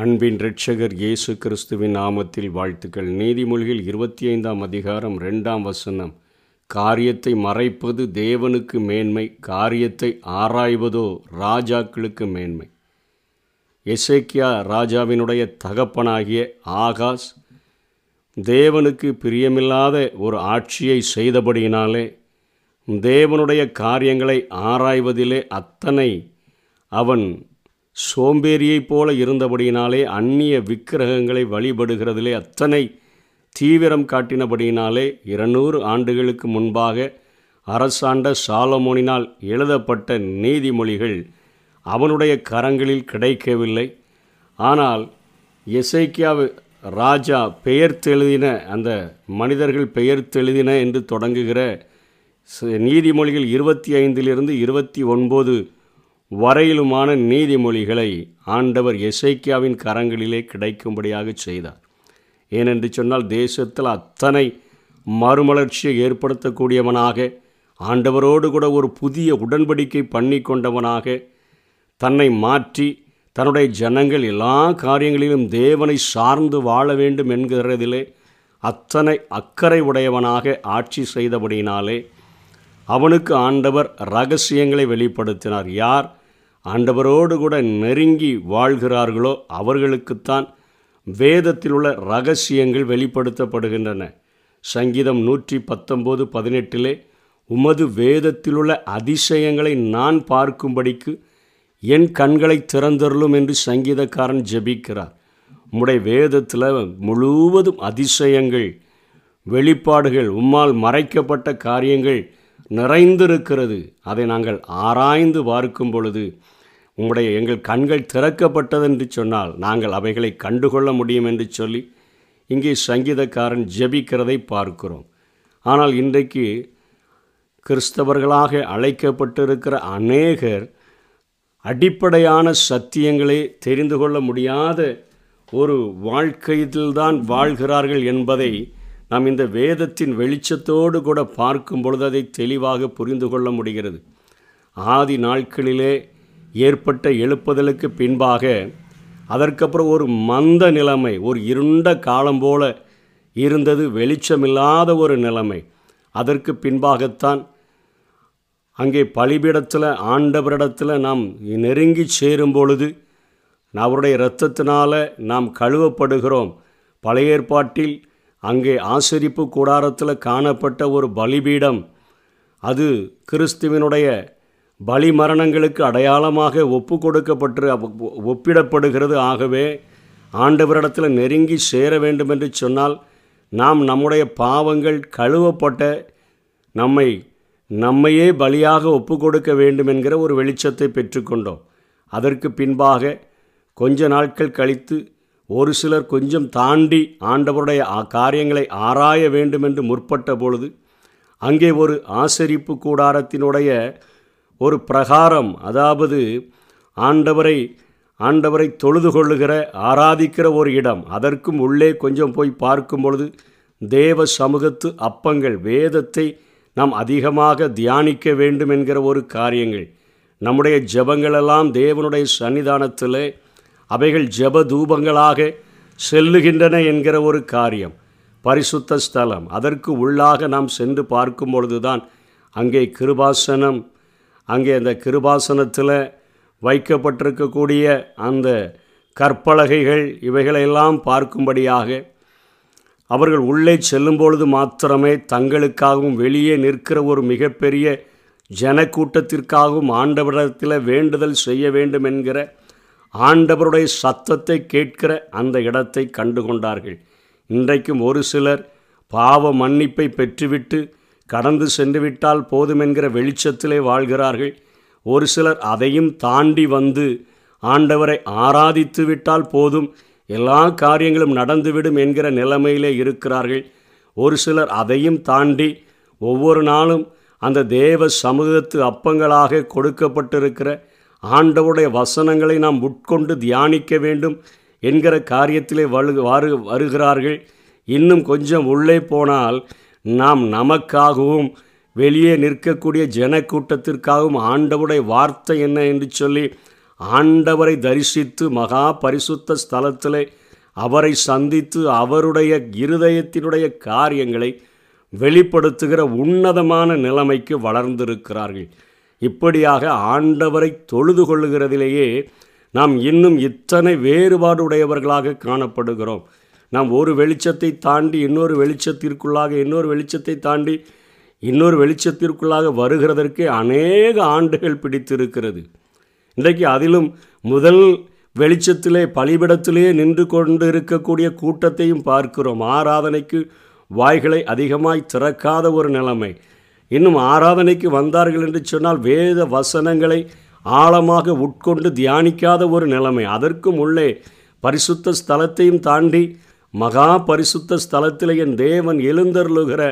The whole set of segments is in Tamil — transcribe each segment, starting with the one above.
அன்பின் ரட்சகர் இயேசு கிறிஸ்துவின் நாமத்தில் வாழ்த்துக்கள். நீதிமொழிகள் இருபத்தி ஐந்தாம் அதிகாரம் ரெண்டாம் வசனம். காரியத்தை மறைப்பது தேவனுக்கு மேன்மை காரியத்தை ஆராய்வதோ ராஜாக்களுக்கு மேன்மை. எசேக்கியா ராஜாவினுடைய தகப்பனாகிய ஆகாஸ் தேவனுக்கு பிரியமில்லாத ஒரு ஆட்சியை செய்தபடியினாலே தேவனுடைய காரியங்களை ஆராய்வதிலே அத்தனை அவன் சோம்பேறியைப் போல இருந்தபடியினாலே அந்நிய விக்கிரகங்களை வழிபடுகிறதிலே அத்தனை தீவிரம் காட்டினபடியினாலே இருநூறு ஆண்டுகளுக்கு முன்பாக அரசாண்ட சாலமோனினால் எழுதப்பட்ட நீதிமொழிகள் அவனுடைய கரங்களில் கிடைக்கவில்லை. ஆனால் எசைக்கியா ராஜா பெயர்த்தெழுதின அந்த மனிதர்கள் பெயர்த்தெழுதின என்று தொடங்குகிற நீதிமொழிகள் இருபத்தி ஐந்திலிருந்து இருபத்தி ஒன்பது வரையிலுமான நீதிமொழிகளை ஆண்டவர் எசைக்கியாவின் கரங்களிலே கிடைக்கும்படியாக செய்தார். ஏனென்று சொன்னால் தேசத்தில் அத்தனை மறுமலர்ச்சியை ஏற்படுத்தக்கூடியவனாக ஆண்டவரோடு கூட ஒரு புதிய உடன்படிக்கை பண்ணி கொண்டவனாக தன்னை மாற்றி தன்னுடைய ஜனங்கள் எல்லா காரியங்களிலும் தேவனை சார்ந்து வாழ வேண்டும் என்கிறதிலே அத்தனை அக்கறை உடையவனாக ஆட்சி செய்தபடியினாலே அவனுக்கு ஆண்டவர் ரகசியங்களை வெளிப்படுத்தினார். யார்? ஆண்டவரோடு கூட நெருங்கி வாழ்கிறார்களோ அவர்களுக்குத்தான் வேதத்தில் உள்ள ரகசியங்கள் வெளிப்படுத்தப்படுகின்றன. சங்கீதம் நூற்றி பத்தொம்போது பதினெட்டிலே உமது வேதத்திலுள்ள அதிசயங்களை நான் பார்க்கும்படிக்கு என் கண்களை திறந்தருளும் என்று சங்கீதக்காரன் ஜெபிக்கிறார். உம்முடைய வேதத்தில் முழுவதும் அதிசயங்கள் வெளிப்பாடுகள் உம்மால் மறைக்கப்பட்ட காரியங்கள் நிறைந்திருக்கிறது. அதை நாங்கள் ஆராய்ந்து பார்க்கும் பொழுது உங்களுடைய எங்கள் கண்கள் திறக்கப்பட்டதென்று சொன்னால் நாங்கள் அவைகளை கண்டுகொள்ள முடியும் என்று சொல்லி இங்கே சங்கீதக்காரன் ஜெபிக்கிறதை பார்க்கிறோம். ஆனால் இன்றைக்கு கிறிஸ்தவர்களாக அழைக்கப்பட்டிருக்கிற அநேகர் அடிப்படையான சத்தியங்களை தெரிந்து கொள்ள முடியாத ஒரு வாழ்க்கையில்தான் வாழ்கிறார்கள் என்பதை நாம் இந்த வேதத்தின் வெளிச்சத்தோடு கூட பார்க்கும் பொழுது அதை தெளிவாக புரிந்து கொள்ள முடிகிறது. ஆதி நாட்களிலே ஏற்பட்ட எழுப்புதலுக்கு பின்பாக அதற்கப்புறம் ஒரு மந்த நிலைமை ஒரு இருண்ட காலம் போல இருந்தது வெளிச்சமில்லாத ஒரு நிலைமை. அதற்கு பின்பாகத்தான் அங்கே பலிபீடத்தில் ஆண்டவரிடத்தில் நாம் நெருங்கி சேரும் பொழுது அவருடைய இரத்தத்தினால் நாம் கழுவப்படுகிறோம். பழைய ஏற்பாட்டில் அங்கே ஆசரிப்பு கூடாரத்தில் காணப்பட்ட ஒரு பலிபீடம். அது கிறிஸ்துவினுடைய பலி மரணங்களுக்கு அடையாளமாக ஒப்பு கொடுக்கப்பட்டு ஒப்பிடப்படுகிறது. ஆகவே ஆண்டவரிடத்தில் நெருங்கி சேர வேண்டும் என்று சொன்னால் நாம் நம்முடைய பாவங்கள் கழுவப்பட்ட நம்மை நம்மையே பலியாக ஒப்பு கொடுக்க வேண்டும் என்கிற ஒரு வெளிச்சத்தை பெற்றுக்கொண்டோம். அதற்கு பின்பாக கொஞ்ச நாட்கள் கழித்து ஒரு சிலர் கொஞ்சம் தாண்டி ஆண்டவருடைய காரியங்களை ஆராய வேண்டும் என்று முற்பட்ட பொழுது அங்கே ஒரு ஆசரிப்பு கூடாரத்தினுடைய ஒரு பிரகாரம் அதாவது ஆண்டவரை ஆண்டவரை தொழுது கொள்ளுகிற ஆராதிக்கிற ஒரு இடம். அதற்கும் உள்ளே கொஞ்சம் போய் பார்க்கும் பொழுது தேவ சமூகத்து அப்பங்கள் வேதத்தை நாம் அதிகமாக தியானிக்க வேண்டும் என்கிற ஒரு காரியங்கள். நம்முடைய ஜபங்களெல்லாம் தேவனுடைய சன்னிதானத்தில் அவைகள் ஜப தூபங்களாக செல்லுகின்றன என்கிற ஒரு காரியம். பரிசுத்த ஸ்தலம். அதற்கு உள்ளாக நாம் சென்று பார்க்கும் பொழுதுதான் அங்கே கிருபாசனம் அங்கே அந்த கிருபாசனத்தில் வைக்கப்பட்டிருக்கக்கூடிய அந்த கற்பலகைகள் இவைகளெல்லாம் பார்க்கும்படியாக அவர்கள் உள்ளே செல்லும் பொழுது மாத்திரமே தங்களுக்காகவும் வெளியே நிற்கிற ஒரு மிகப்பெரிய ஜனக்கூட்டத்திற்காகவும் ஆண்டவரிடத்தில் வேண்டுதல் செய்ய வேண்டும் என்கிற ஆண்டவருடைய சத்தத்தை கேட்கிற அந்த இடத்தை கண்டு கொண்டார்கள் இன்றைக்கும் ஒரு சிலர் பாவ மன்னிப்பை பெற்றுவிட்டு கடந்து சென்றுவிட்டால் போதுமென்கிற வெளிச்சத்திலே வாழ்கிறார்கள். ஒரு சிலர் அதையும் தாண்டி வந்து ஆண்டவரை ஆராதித்து விட்டால் போதும் எல்லா காரியங்களும் நடந்துவிடும் என்கிற நிலைமையிலே இருக்கிறார்கள். ஒரு சிலர் அதையும் தாண்டி ஒவ்வொரு நாளும் அந்த தேவ சமூகத்து அப்பங்களாக கொடுக்கப்பட்டிருக்கிற ஆண்டவுடைய வசனங்களை நாம் உட்கொண்டு தியானிக்க வேண்டும் என்கிற காரியத்திலே வலு வரு வருகிறார்கள். இன்னும் கொஞ்சம் உள்ளே போனால் நாம் நமக்காகவும் வெளியே நிற்கக்கூடிய ஜனக்கூட்டத்திற்காகவும் ஆண்டவுடைய வார்த்தை என்ன என்று சொல்லி ஆண்டவரை தரிசித்து மகா பரிசுத்த ஸ்தலத்திலே அவரை சந்தித்து அவருடைய இருதயத்தினுடைய காரியங்களை வெளிப்படுத்துகிற உன்னதமான நிலைமைக்கு வளர்ந்திருக்கிறார்கள். இப்படியாக ஆண்டவரை தொழுது கொள்ளுகிறதிலேயே நாம் இன்னும் இத்தனை வேறுபாடுடையவர்களாக காணப்படுகிறோம். நாம் ஒரு வெளிச்சத்தை தாண்டி இன்னொரு வெளிச்சத்திற்குள்ளாக இன்னொரு வெளிச்சத்தை தாண்டி இன்னொரு வெளிச்சத்திற்குள்ளாக வருகிறதற்கு அநேக ஆண்டுகள் பிடித்திருக்கிறது. இன்றைக்கு அதிலும் முதல் வெளிச்சத்திலே பலிபிடத்திலேயே நின்று கொண்டு இருக்கக்கூடிய கூட்டத்தையும் பார்க்கிறோம். ஆராதனைக்கு வாய்களை அதிகமாய் திறக்காத ஒரு நிலைமை. இன்னும் ஆராதனைக்கு வந்தார்கள் என்று சொன்னால் வேத வசனங்களை ஆழமாக உட்கொண்டு தியானிக்காத ஒரு நிலைமை. அதற்கும் உள்ளே பரிசுத்த ஸ்தலத்தையும் தாண்டி மகா பரிசுத்த ஸ்தலத்தில் என் தேவன் எழுந்தருளுகிற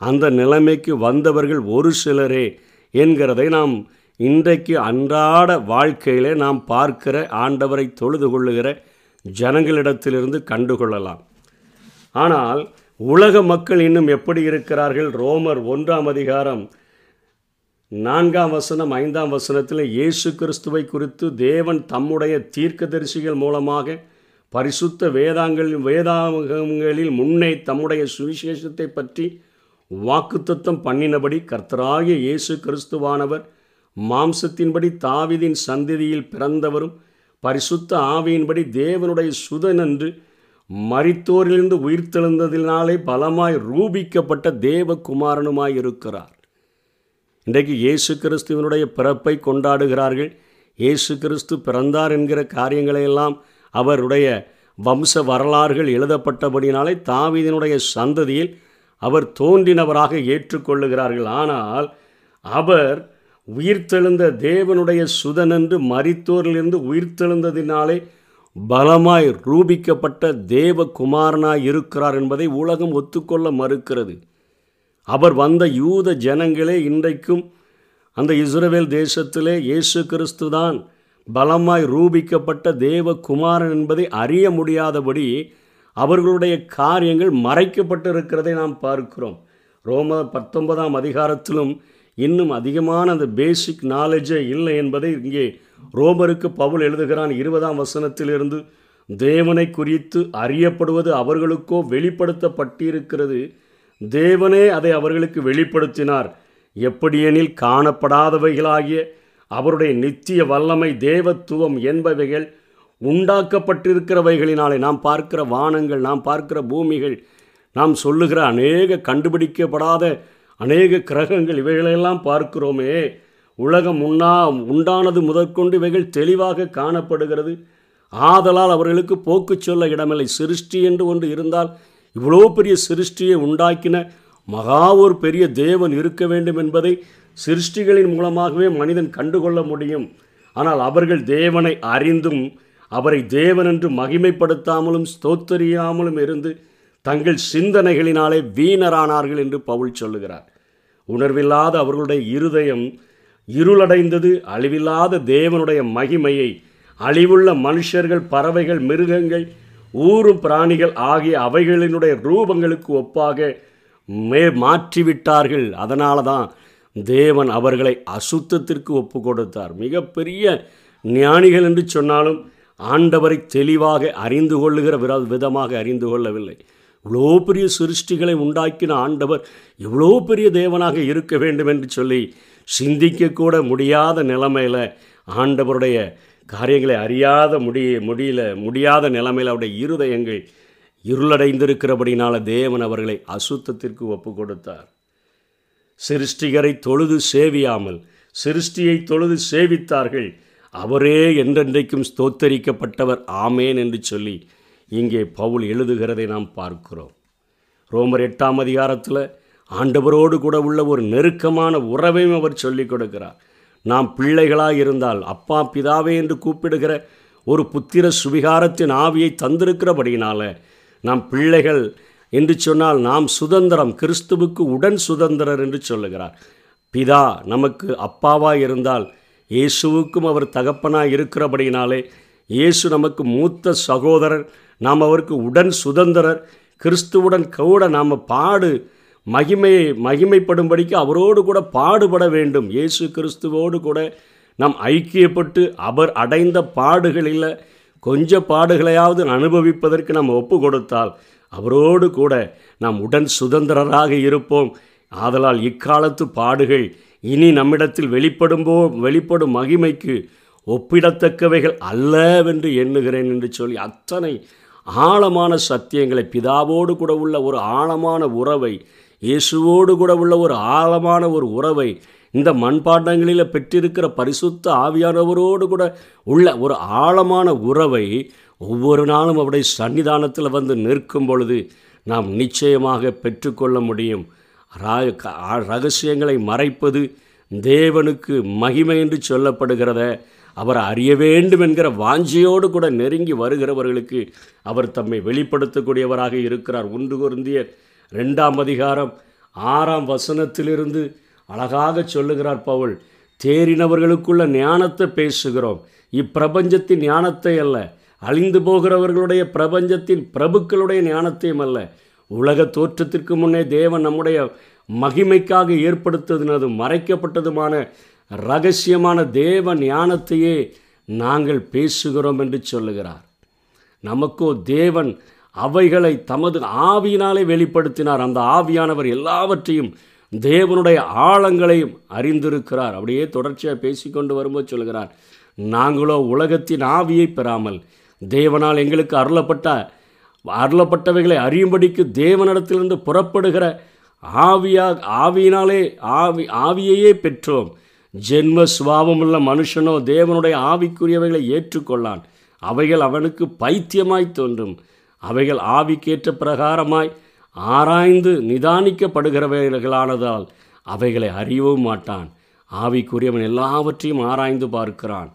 அந்த நிலைமைக்கு வந்தவர்கள் ஒரு சிலரே என்கிறதை நாம் இன்றைக்கு அன்றாட வாழ்க்கையிலே நாம் பார்க்கிற ஆண்டவரை தொழுது கொள்ளுகிற ஜனங்களிடத்திலிருந்து கண்டுகொள்ளலாம். ஆனால் உலக மக்கள் இன்னும் எப்படி இருக்கிறார்கள்? ரோமர் ஒன்றாம் அதிகாரம் நான்காம் வசனம் ஐந்தாம் வசனத்தில் இயேசு கிறிஸ்துவை குறித்து தேவன் தம்முடைய தீர்க்கதரிசிகள் மூலமாக பரிசுத்த வேதாங்கள் வேதாகங்களில் முன்னே தம்முடைய சுவிசேஷத்தை பற்றி வாக்குத்தத்தம் பண்ணினபடி கர்த்தராகிய இயேசு கிறிஸ்துவானவர் மாம்சத்தின்படி தாவிதின் சந்ததியில் பிறந்தவரும் பரிசுத்த ஆவியின்படி தேவனுடைய சுதன் என்று மரித்தோரிலிருந்து உயிர்த்தெழுந்ததினாலே பலமாய் ரூபிக்கப்பட்ட தேவகுமாரனுமாய் இருக்கிறார் இன்றைக்கு இயேசு கிறிஸ்துவனுடைய பிறப்பை கொண்டாடுகிறார்கள். இயேசு கிறிஸ்து பிறந்தார் என்கிற காரியங்களையெல்லாம் அவருடைய வம்ச வரலாறுகள் எழுதப்பட்டபடினாலே தாவீதினுடைய சந்ததியில் அவர் தோன்றினவராக ஏற்றுக்கொள்ளுகிறார்கள். ஆனால் அவர் உயிர்த்தெழுந்த தேவனுடைய சுதன் என்று மரித்தோரிலிருந்து உயிர்த்தெழுந்ததினாலே பலமாய் ரூபிக்கப்பட்ட தேவகுமாரனாய் இருக்கிறார் என்பதை உலகம் ஒத்துக்கொள்ள மறுக்கிறது. அவர் வந்த யூத ஜனங்களே இன்றைக்கும் அந்த இஸ்ரவேல் தேசத்திலே இயேசு கிறிஸ்து தான் பலமாய் ரூபிக்கப்பட்ட தேவகுமாரன் என்பதை அறிய முடியாதபடி அவர்களுடைய காரியங்கள் மறைக்கப்பட்டிருக்கிறதை நாம் பார்க்கிறோம். ரோம பத்தொன்பதாம் அதிகாரத்திலும் இன்னும் அதிகமான அந்த பேசிக் நாலேஜே இல்லை என்பதை இங்கே ரோமருக்கு பவுல் எழுதுகிறான் இருபதாம் வசனத்திலிருந்து. தேவனை குறித்து அறியப்படுவது அவர்களுக்கோ வெளிப்படுத்தப்பட்டிருக்கிறது. தேவனே அதை அவர்களுக்கு வெளிப்படுத்தினார். எப்படியெனில் காணப்படாதவைகளாகிய அவருடைய நித்திய வல்லமை தேவத்துவம் என்பவைகள் உண்டாக்கப்பட்டிருக்கிறவைகளினாலே நாம் பார்க்கிற வானங்கள் நாம் பார்க்கிற பூமிகள் நாம் சொல்லுகிற அநேக கண்டுபிடிக்கப்படாத அநேக கிரகங்கள் இவைகளெல்லாம் பார்க்கிறோமே. உலகம் உண்ணா உண்டானது முதற்கொண்டு இவைகள் தெளிவாக காணப்படுகிறது. ஆதலால் அவர்களுக்கு போக்கு சொல்ல இடமில்லை. சிருஷ்டி என்று ஒன்று இருந்தால் இவ்வளோ பெரிய சிருஷ்டியை உண்டாக்கின மகா ஒரு பெரிய தேவன் இருக்க வேண்டும் என்பதை சிருஷ்டிகளின் மூலமாகவே மனிதன் கண்டுகொள்ள முடியும். ஆனால் அவர்கள் தேவனை அறிந்தும் அவரை தேவன் என்று மகிமைப்படுத்தாமலும் ஸ்தோத்தரியாமலும் இருந்து தங்கள் சிந்தனைகளினாலே வீணரானார்கள் என்று பவுல் சொல்லுகிறார். உணர்வில்லாத அவர்களுடைய இருதயம் இருளடைந்தது அழிவில்லாத தேவனுடைய மகிமையை அழிவுள்ள மனுஷர்கள் பறவைகள் மிருகங்கள் ஊரும் பிராணிகள் ஆகிய அவைகளினுடைய ரூபங்களுக்கு ஒப்பாக மே மாற்றிவிட்டார்கள். அதனால தான் தேவன் அவர்களை அசுத்தத்திற்கு ஒப்பு கொடுத்தார். மிகப்பெரிய ஞானிகள் என்று சொன்னாலும் ஆண்டவரை தெளிவாக அறிந்து கொள்ளுகிற விதமாக அறிந்து கொள்ளவில்லை. இவ்வளோ பெரிய சிருஷ்டிகளை உண்டாக்கின ஆண்டவர் இவ்வளோ பெரிய தேவனாக இருக்க வேண்டும் என்று சொல்லி சிந்திக்கக்கூட முடியாத நிலைமையில் ஆண்டவருடைய காரியங்களை அறியாத முடிய முடியல முடியாத நிலைமையில் அவருடைய இருதயங்கள் இருளடைந்திருக்கிறபடினால தேவன் அவர்களை அசுத்தத்திற்கு ஒப்பு கொடுத்தார் சிருஷ்டிகரை தொழுது சேவியாமல் சிருஷ்டியை தொழுது சேவித்தார்கள் அவரே என்றென்றைக்கும் ஸ்தோத்தரிக்கப்பட்டவர் ஆமேன் என்று சொல்லி இங்கே பவுல் எழுதுகிறதை நாம் பார்க்கிறோம். ரோமர் எட்டாம் அதிகாரத்தில் ஆண்டவரோடு கூட உள்ள ஒரு நெருக்கமான உறவையும் அவர் சொல்லிக் கொடுக்கிறார். நாம் பிள்ளைகளாக இருந்தால் அப்பா பிதாவே என்று கூப்பிடுகிற ஒரு புத்திர சுவிகாரத்தின் ஆவியை தந்திருக்கிறபடியினால நாம் பிள்ளைகள் என்று சொன்னால் நாம் சுதந்திரம் கிறிஸ்துவுக்கு உடன் சுதந்திரர் என்று சொல்லுகிறார். பிதா நமக்கு அப்பாவாக இருந்தால் இயேசுவுக்கும் அவர் தகப்பனாக இருக்கிறபடினாலே இயேசு நமக்கு மூத்த சகோதரர் நாம் அவருக்கு உடன் சுதந்திரர் கிறிஸ்துவுடன் கூட நாம் பாடு மகிமையை மகிமைப்படும்படிக்கு அவரோடு கூட பாடுபட வேண்டும். இயேசு கிறிஸ்துவோடு கூட நாம் ஐக்கியப்பட்டு அவர் அடைந்த பாடுகளில் கொஞ்ச பாடுகளையாவது அனுபவிப்பதற்கு நாம் ஒப்பு கொடுத்தால் அவரோடு கூட நாம் உடன் சுதந்திரராக இருப்போம். ஆதலால் இக்காலத்து பாடுகள் இனி நம்மிடத்தில் வெளிப்படும்போ வெளிப்படும் மகிமைக்கு ஒப்பிடத்தக்கவைகள் அல்லவென்று எண்ணுகிறேன் என்று சொல்லி அத்தனை ஆழமான சத்தியங்களை பிதாவோடு கூட உள்ள ஒரு ஆழமான உறவை இயேசுவோடு கூட உள்ள ஒரு ஆழமான ஒரு உறவை இந்த மண்பாண்டங்களில் பெற்றிருக்கிற பரிசுத்த ஆவியானவரோடு கூட உள்ள ஒரு ஆழமான உறவை ஒவ்வொரு நாளும் அவருடைய சன்னிதானத்தில் வந்து நிற்கும் பொழுது நாம் நிச்சயமாக பெற்றுக்கொள்ள முடியும். ரகசியங்களை மறைப்பது தேவனுக்கு மகிமை என்று சொல்லப்படுகிறத அவர் அறிய வேண்டும் என்கிற வாஞ்சியோடு கூட நெருங்கி வருகிறவர்களுக்கு அவர் தம்மை வெளிப்படுத்தக்கூடியவராக இருக்கிறார். ஒன்று குருந்திய ரெண்டாம் அதிகாரம் ஆறாம் வசனத்திலிருந்து அழகாக சொல்லுகிறார் பவுல். தேறினவர்களுக்குள்ள ஞானத்தை பேசுகிறோம். இப்பிரபஞ்சத்தின் ஞானத்தை அல்ல அழிந்து போகிறவர்களுடைய பிரபஞ்சத்தின் பிரபுக்களுடைய ஞானத்தையும் அல்ல. உலக தோற்றத்திற்கு முன்னே தேவன் நம்முடைய மகிமைக்காக ஏற்படுத்தினதும் மறைக்கப்பட்டதுமான ரகசியமான தேவ ஞானத்தையே நாங்கள் பேசுகிறோம் என்று சொல்லுகிறார். நமக்கோ தேவன் அவைகளை தமது ஆவியினாலே வெளிப்படுத்தினார். அந்த ஆவியானவர் எல்லாவற்றையும் தேவனுடைய ஆழங்களையும் அறிந்திருக்கிறார். அப்படியே தொடர்ச்சியாக பேசிக்கொண்டு வரும்போது சொல்கிறார் நாங்களோ உலகத்தின் ஆவியை பெறாமல் தேவனால் எங்களுக்கு அருளப்பட்ட அருளப்பட்டவைகளை அறியும்படிக்கு தேவனிடத்திலிருந்து புறப்படுகிற ஆவியாக ஆவியினாலே ஆவி ஆவியையே பெற்றோம். ஜென்ம சுவாபமுள்ள மனுஷனோ தேவனுடைய ஆவிக்குரியவைகளை ஏற்றுக்கொள்ளான். அவைகள் அவனுக்கு பைத்தியமாய் தோன்றும். அவைகள் ஆவிக்கேற்ற பிரகாரமாய் ஆராய்ந்து நிதானிக்கப்படுகிறவைகளானதால் அவைகளை அறியவும் மாட்டான். ஆவிக்குரியவன் எல்லாவற்றையும் ஆராய்ந்து பார்க்கிறான்.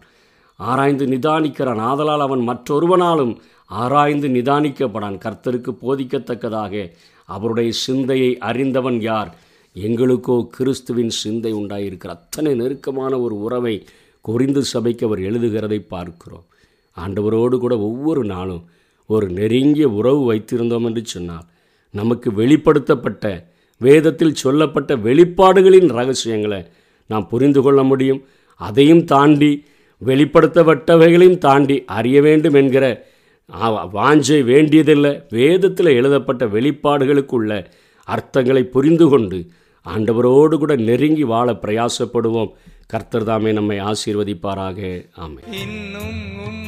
ஆராய்ந்து நிதானிக்கிறான். ஆதலால் அவன் மற்றொருவனாலும் ஆராய்ந்து நிதானிக்கப்படான். கர்த்தருக்கு போதிக்கத்தக்கதாக அவருடைய சிந்தையை அறிந்தவன் யார்? எங்களுக்கோ கிறிஸ்துவின் சிந்தை உண்டாயிருக்கிற அத்தனை நெருக்கமான ஒரு உறவை குறிந்து சபைக்கு அவர் எழுதுகிறதை பார்க்கிறோம். ஆண்டவரோடு கூட ஒவ்வொரு நாளும் ஒரு நெருங்கிய உறவு வைத்திருந்தோம் என்று சொன்னால் நமக்கு வெளிப்படுத்தப்பட்ட வேதத்தில் சொல்லப்பட்ட வெளிப்பாடுகளின் ரகசியங்களை நாம் புரிந்து கொள்ள முடியும். அதையும் தாண்டி வெளிப்படுத்தப்பட்டவைகளையும் தாண்டி அறிய வேண்டும் என்கிற வாஞ்சை வேண்டியதில்லை. வேதத்தில் எழுதப்பட்ட வெளிப்பாடுகளுக்குள்ள அர்த்தங்களை புரிந்து கொண்டு ஆண்டவரோடு கூட நெருங்கி வாழ பிரயாசப்படுவோம். கர்த்தர் தாமே நம்மை ஆசீர்வதிப்பாராக. ஆமை இன்னும்